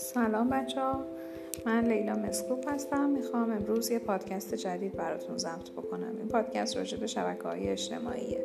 سلام بچه ها من لیلا مسکوب هستم. می‌خوام امروز یه پادکست جدید براتون ضبط بکنم. این پادکست راجع به شبکه های اجتماعیه.